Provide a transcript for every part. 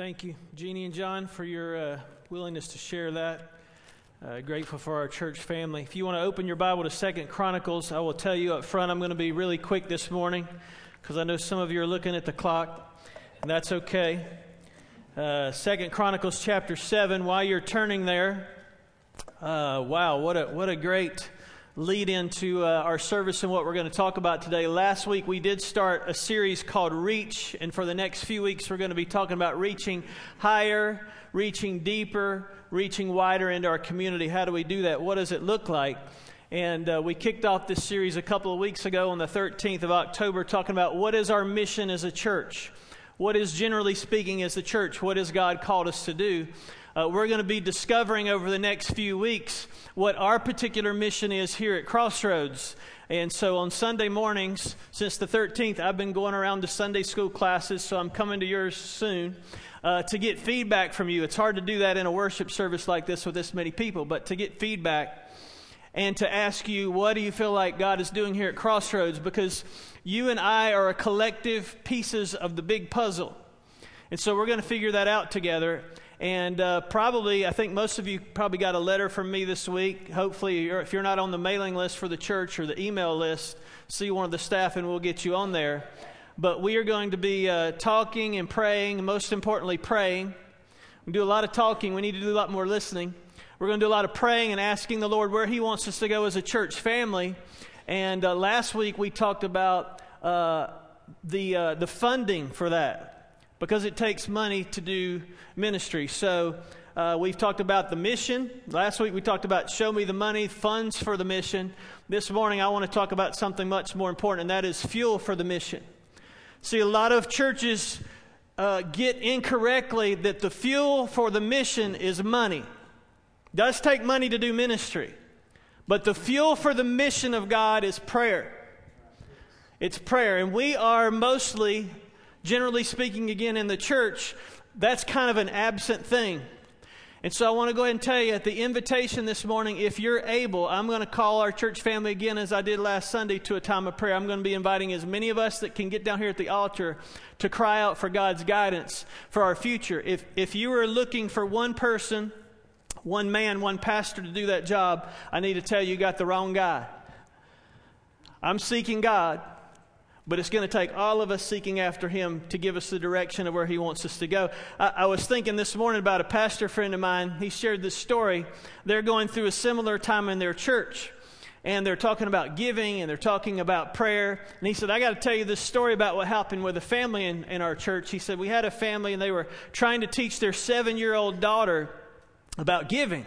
Thank you, Jeannie and John, for your uh, willingness to share that. Uh, grateful for our church family. If you want to open your Bible to Second Chronicles, I will tell you up front I'm going to be really quick this morning because I know some of you are looking at the clock, and that's okay. Uh, Second Chronicles chapter seven. While you're turning there, uh, wow, what a what a great lead into uh, our service and what we're going to talk about today. Last week we did start a series called Reach, and for the next few weeks we're going to be talking about reaching higher, reaching deeper, reaching wider into our community. How do we do that? What does it look like? And uh, we kicked off this series a couple of weeks ago on the 13th of October, talking about what is our mission as a church. What is, generally speaking, as the church? What has God called us to do? Uh, we're going to be discovering over the next few weeks what our particular mission is here at Crossroads. And so on Sunday mornings, since the 13th, I've been going around to Sunday school classes, so I'm coming to yours soon. Uh, to get feedback from you. It's hard to do that in a worship service like this with this many people, but to get feedback and to ask you, what do you feel like God is doing here at Crossroads? Because you and I are a collective pieces of the big puzzle. And so we're going to figure that out together. And uh, probably, I think most of you probably got a letter from me this week. Hopefully, if you're not on the mailing list for the church or the email list, see one of the staff and we'll get you on there. But we are going to be uh, talking and praying, most importantly, praying. We do a lot of talking, we need to do a lot more listening. We're going to do a lot of praying and asking the Lord where He wants us to go as a church family. And uh, last week we talked about uh, the, uh, the funding for that because it takes money to do ministry. So uh, we've talked about the mission. Last week we talked about show me the money, funds for the mission. This morning I want to talk about something much more important, and that is fuel for the mission. See, a lot of churches uh, get incorrectly that the fuel for the mission is money. It does take money to do ministry, but the fuel for the mission of God is prayer. It's prayer, and we are mostly generally speaking, again, in the church, that's kind of an absent thing. And so I want to go ahead and tell you at the invitation this morning, if you're able, I'm going to call our church family again as I did last Sunday to a time of prayer. I'm going to be inviting as many of us that can get down here at the altar to cry out for God's guidance for our future. If, if you are looking for one person, one man, one pastor to do that job, I need to tell you, you got the wrong guy. I'm seeking God. But it's going to take all of us seeking after Him to give us the direction of where He wants us to go. I, I, was thinking this morning about a pastor friend of mine. He shared this story. They're going through a similar time in their church. And they're talking about giving and they're talking about prayer. And he said, I got to tell you this story about what happened with a family in, in our church. He said, We had a family and they were trying to teach their seven year old daughter about giving.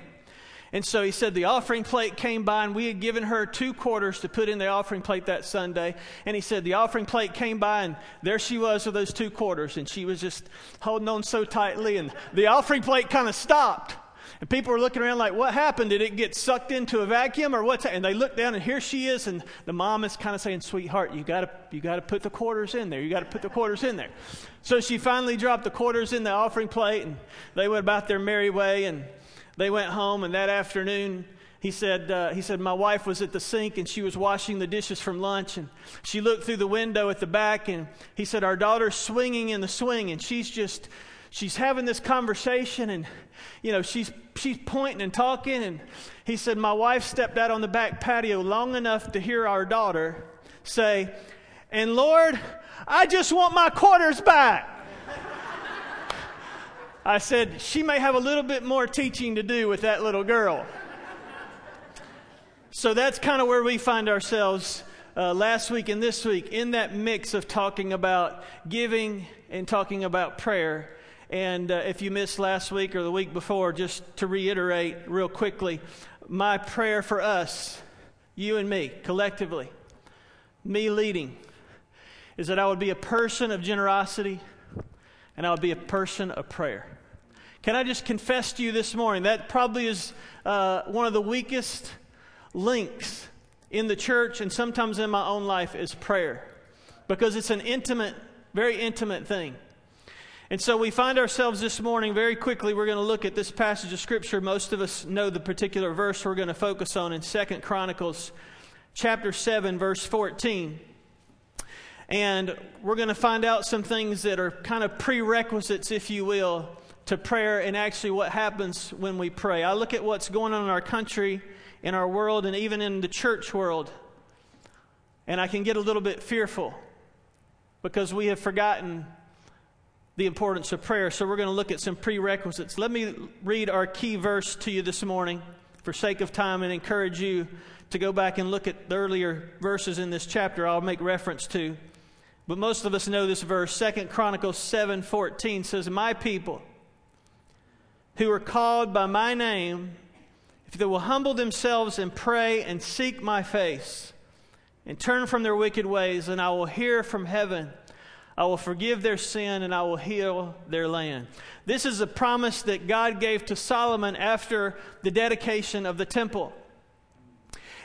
And so he said the offering plate came by, and we had given her two quarters to put in the offering plate that Sunday. And he said the offering plate came by, and there she was with those two quarters, and she was just holding on so tightly, and the offering plate kind of stopped. And people were looking around like, what happened? Did it get sucked into a vacuum or what's And they looked down and here she is. And the mom is kind of saying, sweetheart, you gotta, you gotta put the quarters in there. You gotta put the quarters in there. So she finally dropped the quarters in the offering plate and they went about their merry way. And they went home, and that afternoon, he said, uh, he said, My wife was at the sink and she was washing the dishes from lunch. And she looked through the window at the back, and he said, Our daughter's swinging in the swing, and she's just, she's having this conversation, and, you know, she's, she's pointing and talking. And he said, My wife stepped out on the back patio long enough to hear our daughter say, And Lord, I just want my quarters back. I said, she may have a little bit more teaching to do with that little girl. so that's kind of where we find ourselves uh, last week and this week in that mix of talking about giving and talking about prayer. And uh, if you missed last week or the week before, just to reiterate real quickly, my prayer for us, you and me, collectively, me leading, is that I would be a person of generosity and I would be a person of prayer. Can I just confess to you this morning that probably is uh, one of the weakest links in the church and sometimes in my own life is prayer because it's an intimate, very intimate thing. And so we find ourselves this morning very quickly. We're going to look at this passage of scripture. Most of us know the particular verse we're going to focus on in Second Chronicles chapter 7 verse 14. And we're going to find out some things that are kind of prerequisites, if you will, to prayer and actually what happens when we pray. I look at what's going on in our country, in our world, and even in the church world, and I can get a little bit fearful because we have forgotten the importance of prayer. So we're going to look at some prerequisites. Let me read our key verse to you this morning for sake of time and encourage you to go back and look at the earlier verses in this chapter I'll make reference to. But most of us know this verse. Second Chronicles 7:14 says, "My people who are called by my name, if they will humble themselves and pray and seek my face and turn from their wicked ways, and I will hear from heaven. I will forgive their sin and I will heal their land. This is a promise that God gave to Solomon after the dedication of the temple.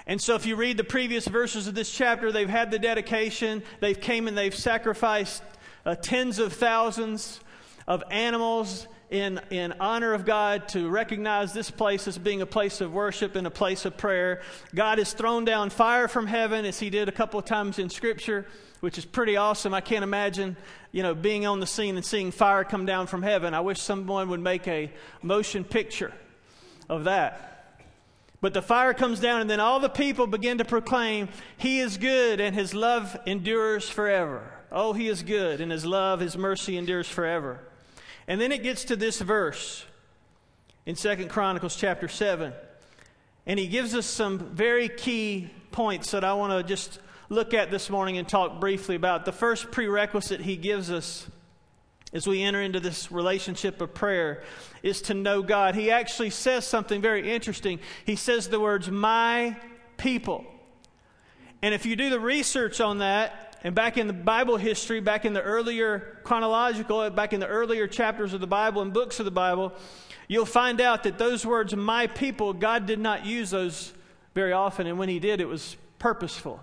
And so if you read the previous verses of this chapter, they've had the dedication, they've came and they've sacrificed uh, tens of thousands of animals in, in honor of God to recognize this place as being a place of worship and a place of prayer. God has thrown down fire from heaven as he did a couple of times in Scripture, which is pretty awesome. I can't imagine, you know, being on the scene and seeing fire come down from heaven. I wish someone would make a motion picture of that. But the fire comes down, and then all the people begin to proclaim, He is good, and His love endures forever. Oh, He is good, and His love, His mercy endures forever. And then it gets to this verse in Second Chronicles chapter 7. And he gives us some very key points that I want to just look at this morning and talk briefly about. The first prerequisite he gives us as we enter into this relationship of prayer is to know God. He actually says something very interesting. He says the words, My people. And if you do the research on that, and back in the Bible history, back in the earlier chronological, back in the earlier chapters of the Bible and books of the Bible, you'll find out that those words, my people, God did not use those very often. And when He did, it was purposeful.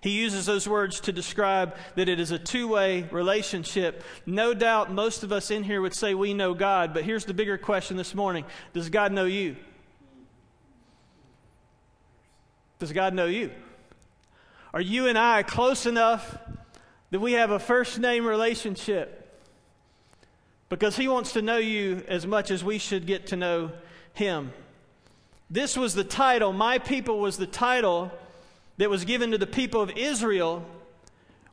He uses those words to describe that it is a two way relationship. No doubt most of us in here would say we know God, but here's the bigger question this morning Does God know you? Does God know you? Are you and I close enough that we have a first name relationship? Because he wants to know you as much as we should get to know him. This was the title, My People was the title that was given to the people of Israel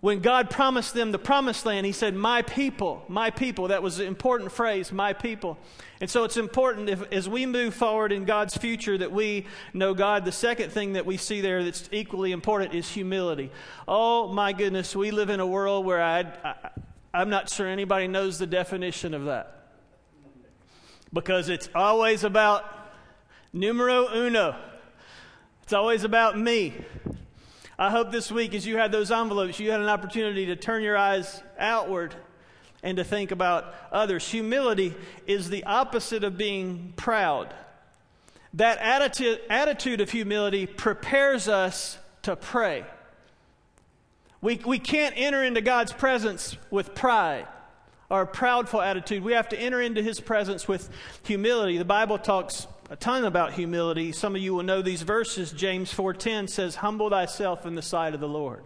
when God promised them the promised land, He said, My people, my people. That was an important phrase, my people. And so it's important if, as we move forward in God's future that we know God. The second thing that we see there that's equally important is humility. Oh, my goodness, we live in a world where I, I, I'm not sure anybody knows the definition of that. Because it's always about numero uno, it's always about me. I hope this week, as you had those envelopes, you had an opportunity to turn your eyes outward and to think about others. Humility is the opposite of being proud. That attitude, attitude of humility prepares us to pray. We, we can't enter into God's presence with pride or a proudful attitude. We have to enter into His presence with humility. The Bible talks a ton about humility. Some of you will know these verses. James 4:10 says, "Humble thyself in the sight of the Lord."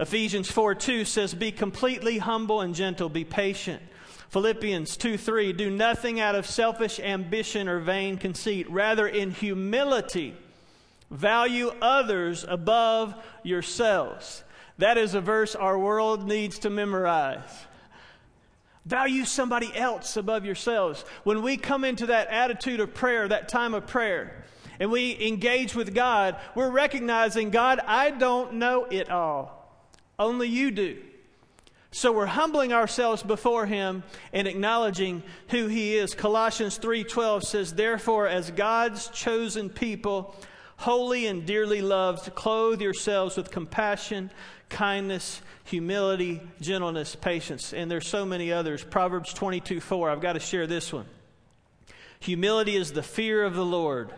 Ephesians 4:2 says, "Be completely humble and gentle, be patient." Philippians 2:3, "Do nothing out of selfish ambition or vain conceit, rather in humility value others above yourselves." That is a verse our world needs to memorize. Value somebody else above yourselves. When we come into that attitude of prayer, that time of prayer, and we engage with God, we're recognizing, God, I don't know it all. Only you do. So we're humbling ourselves before him and acknowledging who he is. Colossians 3:12 says, "Therefore as God's chosen people, holy and dearly loved, clothe yourselves with compassion, kindness, humility, gentleness, patience. And there's so many others. Proverbs 22 4. I've got to share this one. Humility is the fear of the Lord.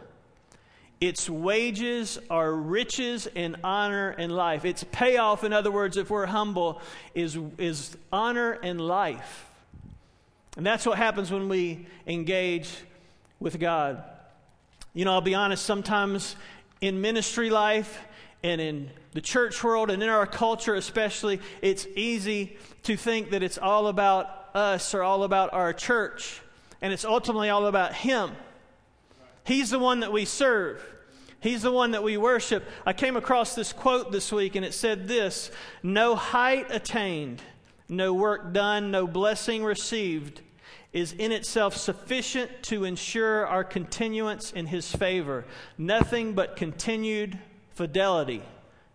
Its wages are riches and honor and life. Its payoff, in other words, if we're humble, is, is honor and life. And that's what happens when we engage with God. You know, I'll be honest, sometimes in ministry life, and in the church world and in our culture especially, it's easy to think that it's all about us or all about our church. And it's ultimately all about Him. He's the one that we serve. He's the one that we worship. I came across this quote this week, and it said this No height attained, no work done, no blessing received is in itself sufficient to ensure our continuance in His favor. Nothing but continued fidelity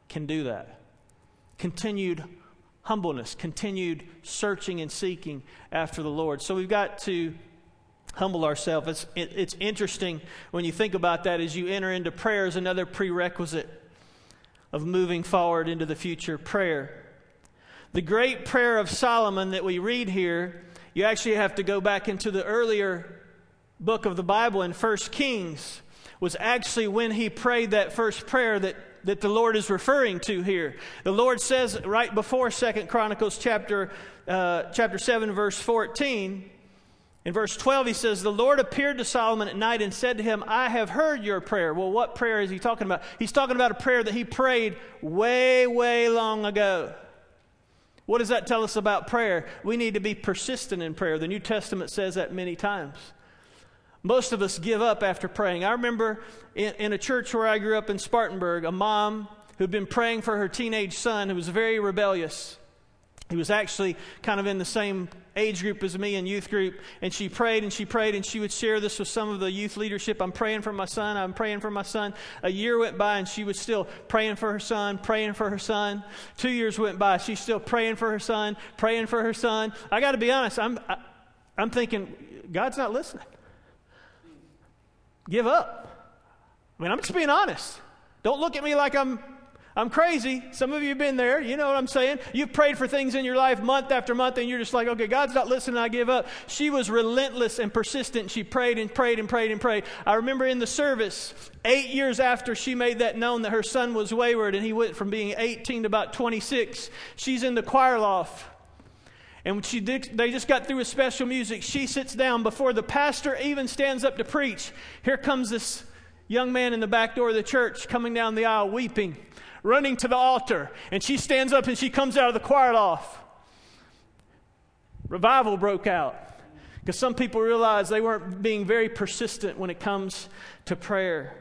can do that. Continued humbleness, continued searching and seeking after the Lord. So we've got to humble ourselves. It's, it, it's interesting when you think about that as you enter into prayer as another prerequisite of moving forward into the future prayer. The great prayer of Solomon that we read here, you actually have to go back into the earlier book of the Bible in 1 Kings, was actually when he prayed that first prayer that that the Lord is referring to here. The Lord says right before Second Chronicles chapter, uh, chapter 7, verse 14, in verse 12, he says, The Lord appeared to Solomon at night and said to him, I have heard your prayer. Well, what prayer is he talking about? He's talking about a prayer that he prayed way, way long ago. What does that tell us about prayer? We need to be persistent in prayer. The New Testament says that many times. Most of us give up after praying. I remember in, in, a church where I grew up in Spartanburg, a mom who'd been praying for her teenage son who was very rebellious. He was actually kind of in the same age group as me in youth group. And she prayed and she prayed and she would share this with some of the youth leadership. I'm praying for my son. I'm praying for my son. A year went by and she was still praying for her son, praying for her son. Two years went by. She's still praying for her son, praying for her son. I got to be honest. I'm, I, am i am thinking, God's not listening give up. I mean, I'm just being honest. Don't look at me like I'm I'm crazy. Some of you have been there. You know what I'm saying? You've prayed for things in your life month after month, and you're just like, okay, God's not listening. I give up. She was relentless and persistent. She prayed and prayed and prayed and prayed. I remember in the service, eight years after she made that known that her son was wayward and he went from being 18 to about 26, she's in the choir loft. And she did, they just got through with special music. She sits down before the pastor even stands up to preach. Here comes this young man in the back door of the church coming down the aisle weeping, running to the altar. And she stands up and she comes out of the choir loft. Revival broke out because some people realized they weren't being very persistent when it comes to prayer.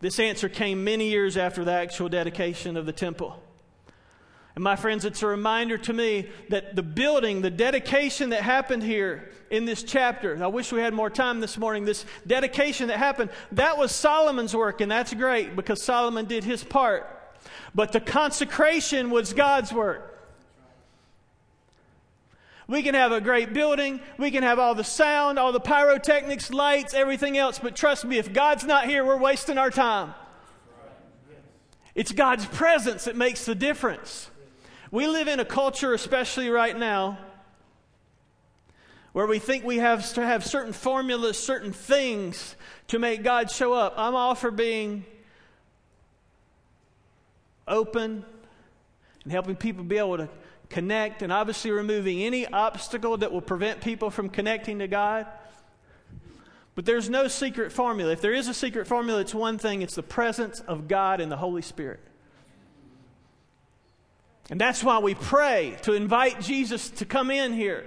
This answer came many years after the actual dedication of the temple. And my friends, it's a reminder to me that the building, the dedication that happened here in this chapter, I wish we had more time this morning, this dedication that happened, that was Solomon's work, and that's great because Solomon did his part. But the consecration was God's work. We can have a great building, we can have all the sound, all the pyrotechnics, lights, everything else, but trust me, if God's not here, we're wasting our time. It's God's presence that makes the difference. We live in a culture, especially right now, where we think we have to have certain formulas, certain things to make God show up. I'm all for being open and helping people be able to connect and obviously removing any obstacle that will prevent people from connecting to God. But there's no secret formula. If there is a secret formula, it's one thing it's the presence of God and the Holy Spirit. And that's why we pray to invite Jesus to come in here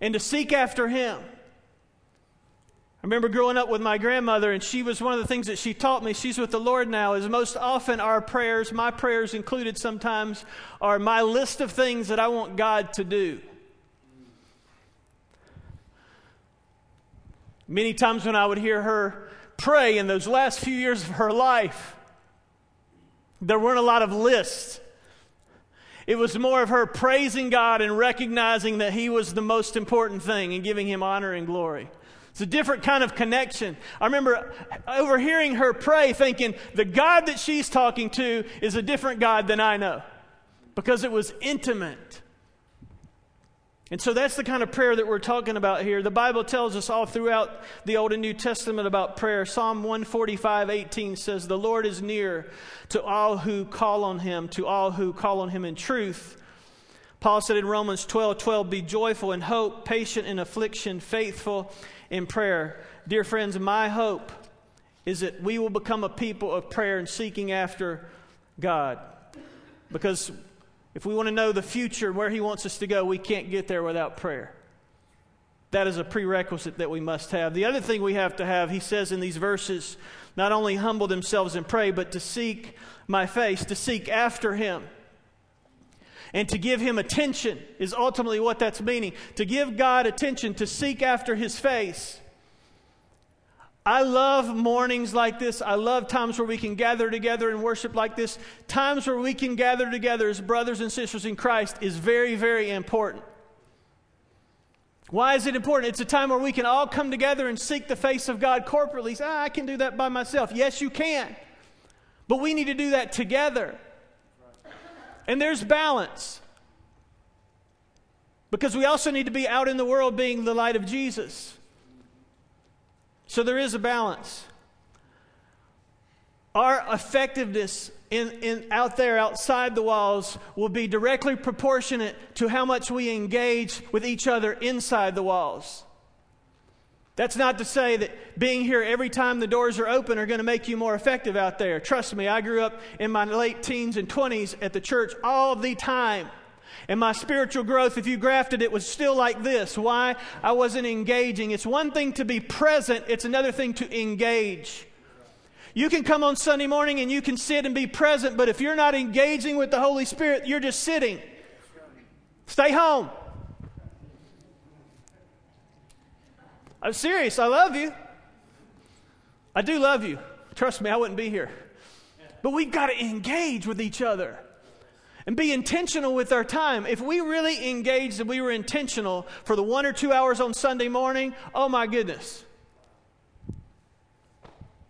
and to seek after him. I remember growing up with my grandmother, and she was one of the things that she taught me. She's with the Lord now. Is most often our prayers, my prayers included sometimes, are my list of things that I want God to do. Many times when I would hear her pray in those last few years of her life, there weren't a lot of lists. It was more of her praising God and recognizing that He was the most important thing and giving Him honor and glory. It's a different kind of connection. I remember overhearing her pray, thinking, the God that she's talking to is a different God than I know because it was intimate. And so that's the kind of prayer that we're talking about here. The Bible tells us all throughout the Old and New Testament about prayer. Psalm 145 18 says, The Lord is near to all who call on him, to all who call on him in truth. Paul said in Romans 12 12, Be joyful in hope, patient in affliction, faithful in prayer. Dear friends, my hope is that we will become a people of prayer and seeking after God. Because if we want to know the future and where He wants us to go, we can't get there without prayer. That is a prerequisite that we must have. The other thing we have to have, he says in these verses, not only humble themselves and pray, but to seek my face, to seek after him. And to give him attention is ultimately what that's meaning. To give God attention, to seek after his face. I love mornings like this. I love times where we can gather together and worship like this. Times where we can gather together as brothers and sisters in Christ is very, very important. Why is it important? It's a time where we can all come together and seek the face of God corporately. Ah, I can do that by myself. Yes, you can. But we need to do that together. And there's balance. Because we also need to be out in the world being the light of Jesus. So there is a balance. Our effectiveness in, in, out there outside the walls will be directly proportionate to how much we engage with each other inside the walls. That's not to say that being here every time the doors are open are going to make you more effective out there. Trust me, I grew up in my late teens and 20s at the church all the time. And my spiritual growth, if you grafted it, was still like this. Why? I wasn't engaging. It's one thing to be present, it's another thing to engage. You can come on Sunday morning and you can sit and be present, but if you're not engaging with the Holy Spirit, you're just sitting. Stay home. I'm serious. I love you. I do love you. Trust me, I wouldn't be here. But we've got to engage with each other and be intentional with our time. If we really engaged and we were intentional for the one or two hours on Sunday morning, oh my goodness.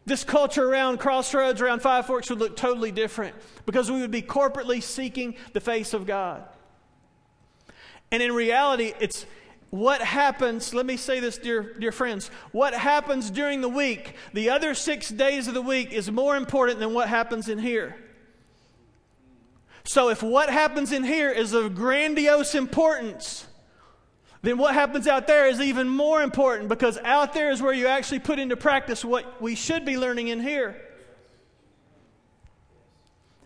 This culture around Crossroads, around Five Forks would look totally different because we would be corporately seeking the face of God. And in reality, it's what happens, let me say this, dear, dear friends, what happens during the week, the other six days of the week, is more important than what happens in here. So if what happens in here is of grandiose importance, then what happens out there is even more important because out there is where you actually put into practice what we should be learning in here.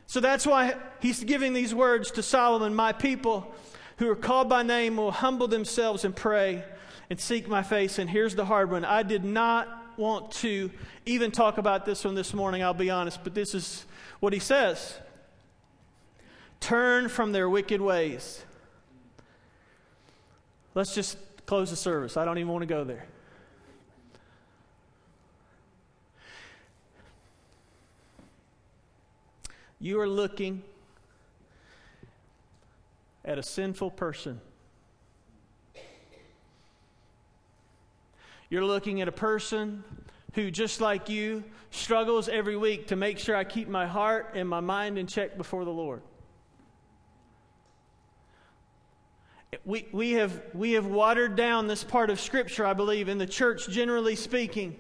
So that's why he's giving these words to Solomon My people who are called by name will humble themselves and pray and seek my face. And here's the hard one I did not want to even talk about this one this morning, I'll be honest, but this is what he says Turn from their wicked ways. Let's just close the service. I don't even want to go there. You are looking at a sinful person. You're looking at a person who, just like you, struggles every week to make sure I keep my heart and my mind in check before the Lord. We, we, have, we have watered down this part of Scripture, I believe, in the church, generally speaking.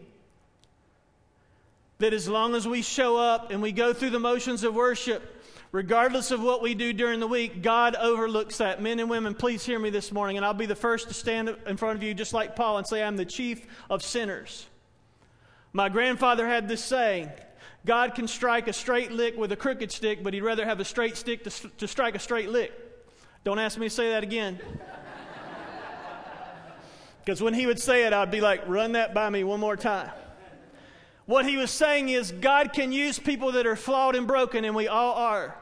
That as long as we show up and we go through the motions of worship, regardless of what we do during the week, God overlooks that. Men and women, please hear me this morning, and I'll be the first to stand in front of you, just like Paul, and say, I'm the chief of sinners. My grandfather had this saying God can strike a straight lick with a crooked stick, but he'd rather have a straight stick to, to strike a straight lick. Don't ask me to say that again. Because when he would say it, I'd be like, run that by me one more time. What he was saying is, God can use people that are flawed and broken, and we all are.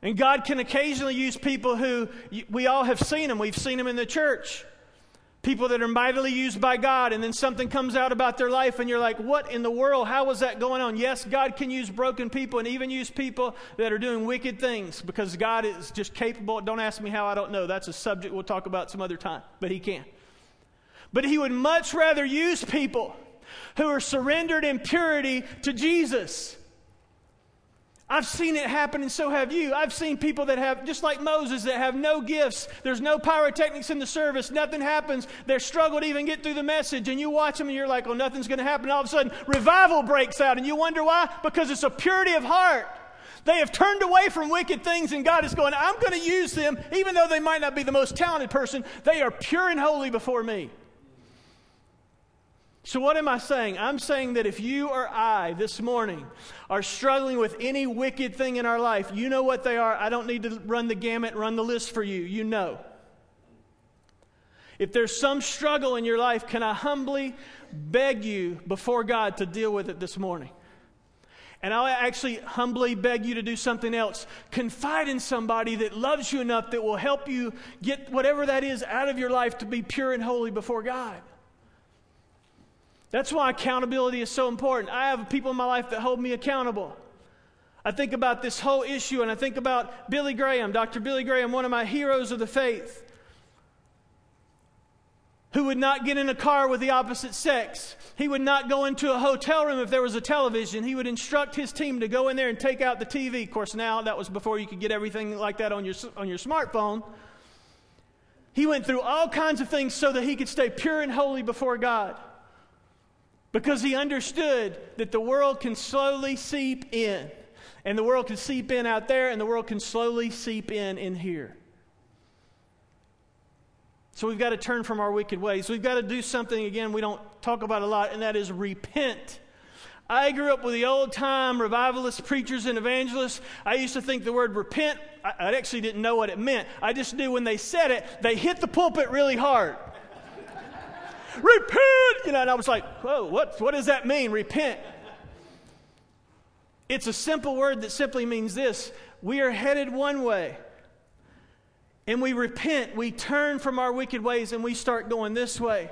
And God can occasionally use people who we all have seen them. We've seen them in the church. People that are mightily used by God, and then something comes out about their life, and you're like, what in the world? How was that going on? Yes, God can use broken people and even use people that are doing wicked things because God is just capable. Don't ask me how, I don't know. That's a subject we'll talk about some other time, but He can. But He would much rather use people who are surrendered in purity to Jesus I've seen it happen, and so have you. I've seen people that have, just like Moses, that have no gifts. There's no pyrotechnics in the service. Nothing happens. They're struggling to even get through the message. And you watch them, and you're like, oh, nothing's going to happen. All of a sudden, revival breaks out. And you wonder why? Because it's a purity of heart. They have turned away from wicked things, and God is going, I'm going to use them, even though they might not be the most talented person. They are pure and holy before me. So, what am I saying? I'm saying that if you or I this morning are struggling with any wicked thing in our life, you know what they are. I don't need to run the gamut, run the list for you. You know. If there's some struggle in your life, can I humbly beg you before God to deal with it this morning? And I'll actually humbly beg you to do something else. Confide in somebody that loves you enough that will help you get whatever that is out of your life to be pure and holy before God. That's why accountability is so important. I have people in my life that hold me accountable. I think about this whole issue and I think about Billy Graham, Dr. Billy Graham, one of my heroes of the faith, who would not get in a car with the opposite sex. He would not go into a hotel room if there was a television. He would instruct his team to go in there and take out the TV. Of course, now that was before you could get everything like that on your, on your smartphone. He went through all kinds of things so that he could stay pure and holy before God because he understood that the world can slowly seep in. And the world can seep in out there, and the world can slowly seep in in here. So we've got to turn from our wicked ways. We've got to do something, again, we don't talk about a lot, and that is repent. I grew up with the old time revivalist preachers and evangelists. I used to think the word repent, I, I actually didn't know what it meant. I just knew when they said it, they hit the pulpit really hard repent. You know, and I was like, whoa, what, what does that mean, repent? It's a simple word that simply means this we are headed one way. And we repent, we turn from our wicked ways, and we start going this way.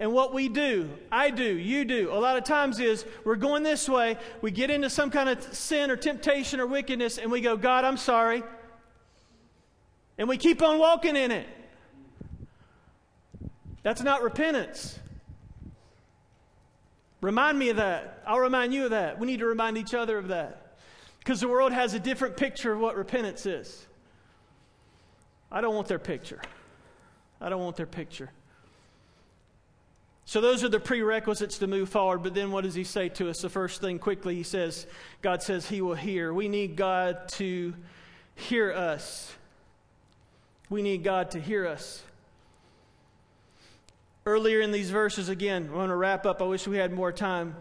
And what we do, I do, you do, a lot of times is we're going this way, we get into some kind of sin or temptation or wickedness, and we go, God, I'm sorry. And we keep on walking in it. That's not repentance. Remind me of that. I'll remind you of that. We need to remind each other of that. Because the world has a different picture of what repentance is. I don't want their picture. I don't want their picture. So, those are the prerequisites to move forward. But then, what does he say to us? The first thing, quickly, he says, God says he will hear. We need God to hear us. We need God to hear us. Earlier in these verses, again, I want to wrap up. I wish we had more time.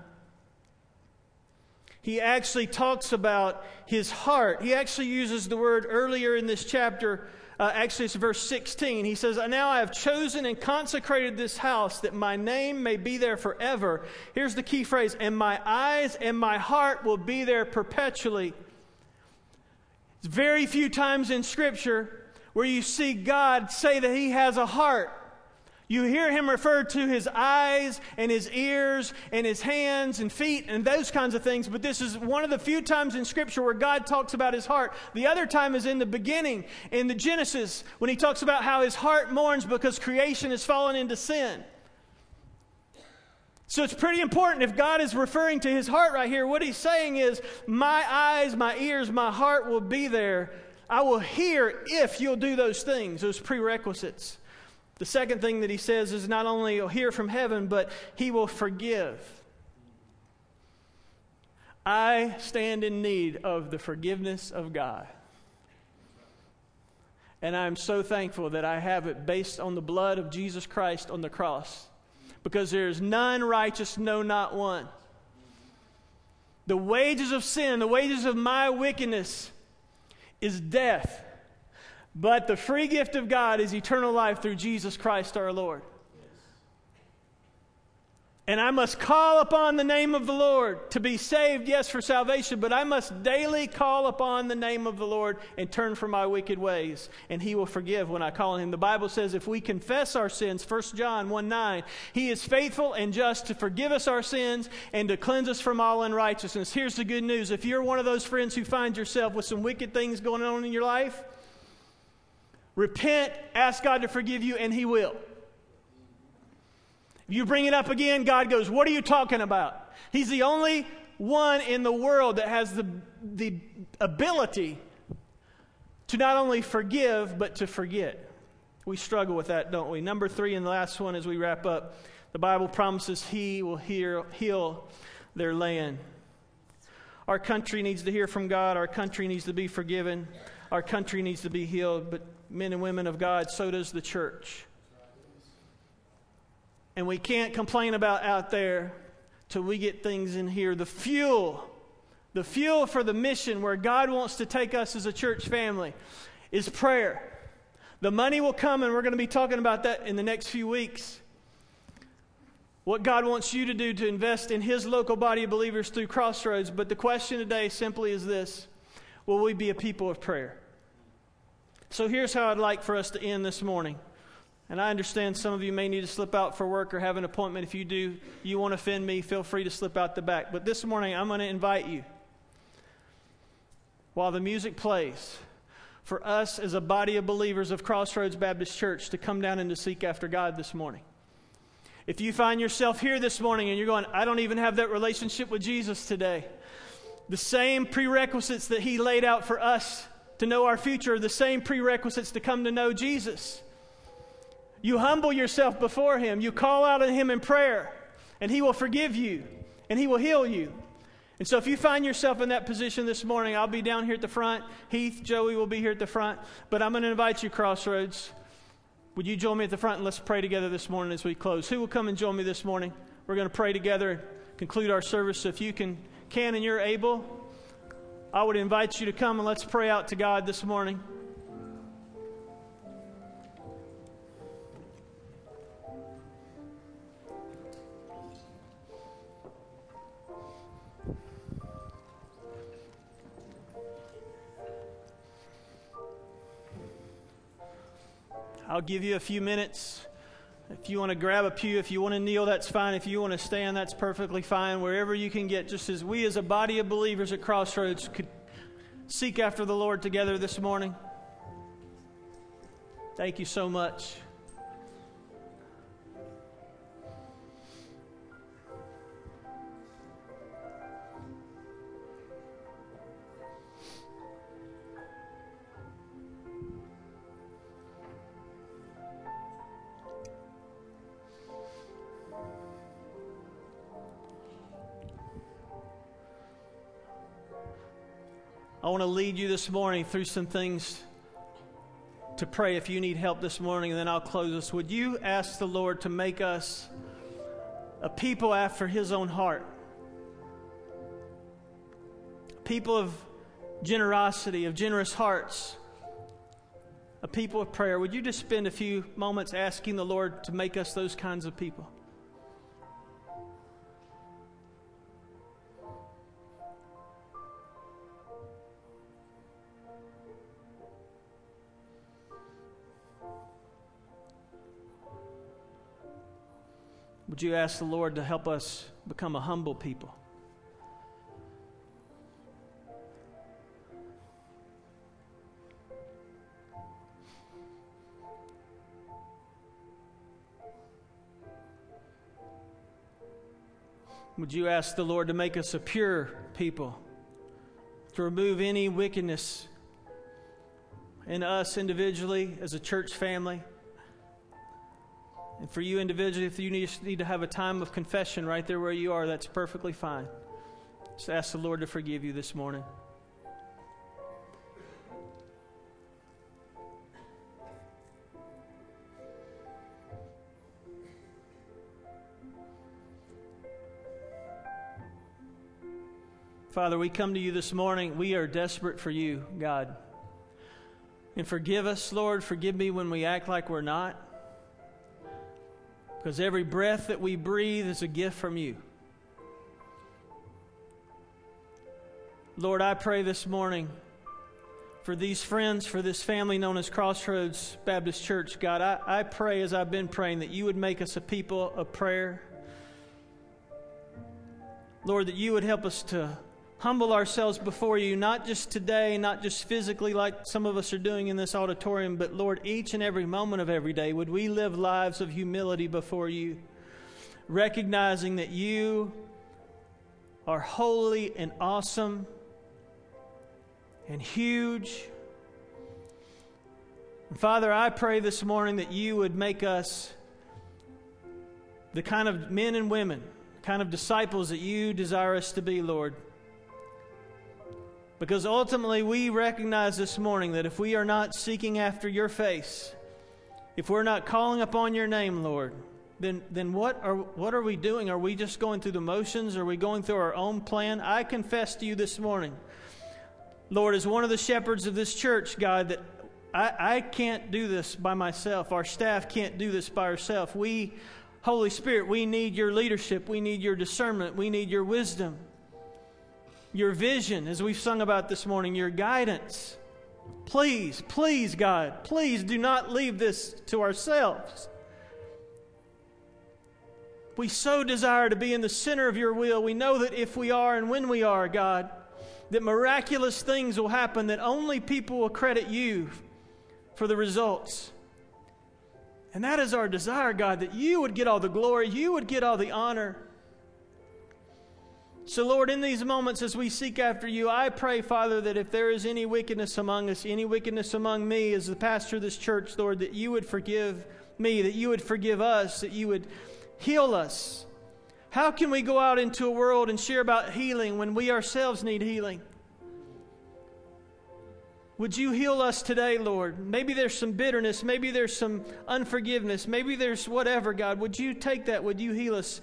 He actually talks about his heart. He actually uses the word earlier in this chapter. Uh, actually, it's verse 16. He says, Now I have chosen and consecrated this house that my name may be there forever. Here's the key phrase and my eyes and my heart will be there perpetually. It's very few times in Scripture where you see God say that He has a heart. You hear him refer to his eyes and his ears and his hands and feet and those kinds of things, but this is one of the few times in Scripture where God talks about his heart. The other time is in the beginning, in the Genesis, when he talks about how his heart mourns because creation has fallen into sin. So it's pretty important if God is referring to his heart right here, what he's saying is, My eyes, my ears, my heart will be there. I will hear if you'll do those things, those prerequisites. The second thing that he says is not only he'll hear from heaven, but he will forgive. I stand in need of the forgiveness of God. And I'm so thankful that I have it based on the blood of Jesus Christ on the cross. Because there is none righteous, no, not one. The wages of sin, the wages of my wickedness, is death. But the free gift of God is eternal life through Jesus Christ our Lord. And I must call upon the name of the Lord to be saved, yes, for salvation, but I must daily call upon the name of the Lord and turn from my wicked ways, and He will forgive when I call on Him. The Bible says if we confess our sins, 1 John 1 9, He is faithful and just to forgive us our sins and to cleanse us from all unrighteousness. Here's the good news if you're one of those friends who find yourself with some wicked things going on in your life, Repent, ask God to forgive you, and He will. If you bring it up again, God goes, What are you talking about? He's the only one in the world that has the, the ability to not only forgive, but to forget. We struggle with that, don't we? Number three, and the last one as we wrap up, the Bible promises He will hear, heal their land. Our country needs to hear from God. Our country needs to be forgiven. Our country needs to be healed. But men and women of God, so does the church. and we can't complain about out there till we get things in here. The fuel, the fuel for the mission where God wants to take us as a church family is prayer. The money will come, and we're going to be talking about that in the next few weeks. What God wants you to do to invest in His local body of believers through Crossroads. But the question today simply is this Will we be a people of prayer? So here's how I'd like for us to end this morning. And I understand some of you may need to slip out for work or have an appointment. If you do, you want to offend me, feel free to slip out the back. But this morning, I'm going to invite you, while the music plays, for us as a body of believers of Crossroads Baptist Church to come down and to seek after God this morning. If you find yourself here this morning and you're going, I don't even have that relationship with Jesus today, the same prerequisites that He laid out for us to know our future are the same prerequisites to come to know Jesus. You humble yourself before Him. You call out on Him in prayer, and He will forgive you, and He will heal you. And so, if you find yourself in that position this morning, I'll be down here at the front. Heath, Joey will be here at the front. But I'm going to invite you, Crossroads. Would you join me at the front and let's pray together this morning as we close? Who will come and join me this morning? We're going to pray together conclude our service. So, if you can, can and you're able, I would invite you to come and let's pray out to God this morning. I'll give you a few minutes. If you want to grab a pew, if you want to kneel, that's fine. If you want to stand, that's perfectly fine. Wherever you can get, just as we as a body of believers at Crossroads could seek after the Lord together this morning. Thank you so much. This morning through some things to pray if you need help this morning, and then I'll close us. Would you ask the Lord to make us a people after His own heart? People of generosity, of generous hearts, a people of prayer. Would you just spend a few moments asking the Lord to make us those kinds of people? Would you ask the Lord to help us become a humble people? Would you ask the Lord to make us a pure people, to remove any wickedness in us individually as a church family? And for you individually, if you need, need to have a time of confession right there where you are, that's perfectly fine. Just ask the Lord to forgive you this morning. Father, we come to you this morning. We are desperate for you, God. And forgive us, Lord. Forgive me when we act like we're not. Because every breath that we breathe is a gift from you. Lord, I pray this morning for these friends, for this family known as Crossroads Baptist Church. God, I, I pray as I've been praying that you would make us a people of prayer. Lord, that you would help us to humble ourselves before you, not just today, not just physically like some of us are doing in this auditorium, but Lord, each and every moment of every day, would we live lives of humility before you, recognizing that you are holy and awesome and huge. And Father, I pray this morning that you would make us the kind of men and women, kind of disciples that you desire us to be, Lord. Because ultimately, we recognize this morning that if we are not seeking after your face, if we're not calling upon your name, Lord, then, then what, are, what are we doing? Are we just going through the motions? Are we going through our own plan? I confess to you this morning, Lord, as one of the shepherds of this church, God, that I, I can't do this by myself. Our staff can't do this by ourselves. We, Holy Spirit, we need your leadership. We need your discernment. We need your wisdom, your vision, as we've sung about this morning, your guidance. Please, please, God, please do not leave this to ourselves. We so desire to be in the center of your will. We know that if we are and when we are, God, that miraculous things will happen, that only people will credit you for the results. And that is our desire, God, that you would get all the glory, you would get all the honor. So, Lord, in these moments as we seek after you, I pray, Father, that if there is any wickedness among us, any wickedness among me as the pastor of this church, Lord, that you would forgive me, that you would forgive us, that you would heal us. How can we go out into a world and share about healing when we ourselves need healing? Would you heal us today, Lord? Maybe there's some bitterness. Maybe there's some unforgiveness. Maybe there's whatever, God. Would you take that? Would you heal us?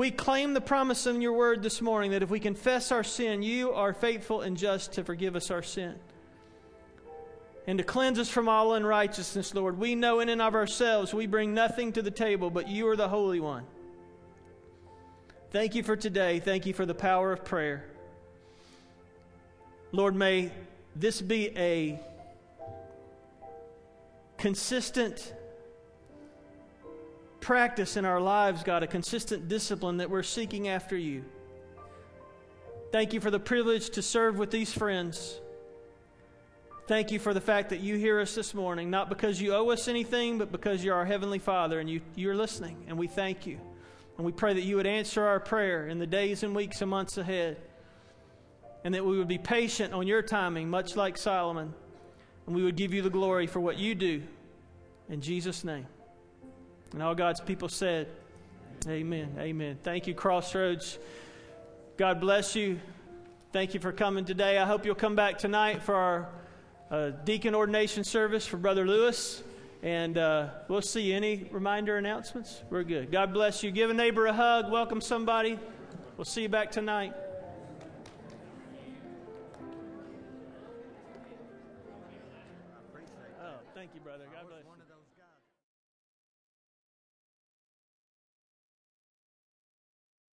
We claim the promise in your word this morning that if we confess our sin, you are faithful and just to forgive us our sin and to cleanse us from all unrighteousness, Lord. We know in and of ourselves we bring nothing to the table, but you are the Holy One. Thank you for today. Thank you for the power of prayer. Lord, may this be a consistent practice in our lives, God, a consistent discipline that we're seeking after you. Thank you for the privilege to serve with these friends. Thank you for the fact that you hear us this morning, not because you owe us anything, but because you're our Heavenly Father and you, you're listening, and we thank you. And we pray that you would answer our prayer in the days and weeks and months ahead and that we would be patient on your timing, much like Solomon, and we would give you the glory for what you do. In Jesus' name. And all God's people said, Amen. Amen. Thank you, Crossroads. God bless you. Thank you for coming today. I hope you'll come back tonight for our uh, deacon ordination service for Brother Lewis. And uh, we'll see you. Any reminder announcements? We're good. God bless you. Give a neighbor a hug. Welcome somebody. We'll see you back tonight.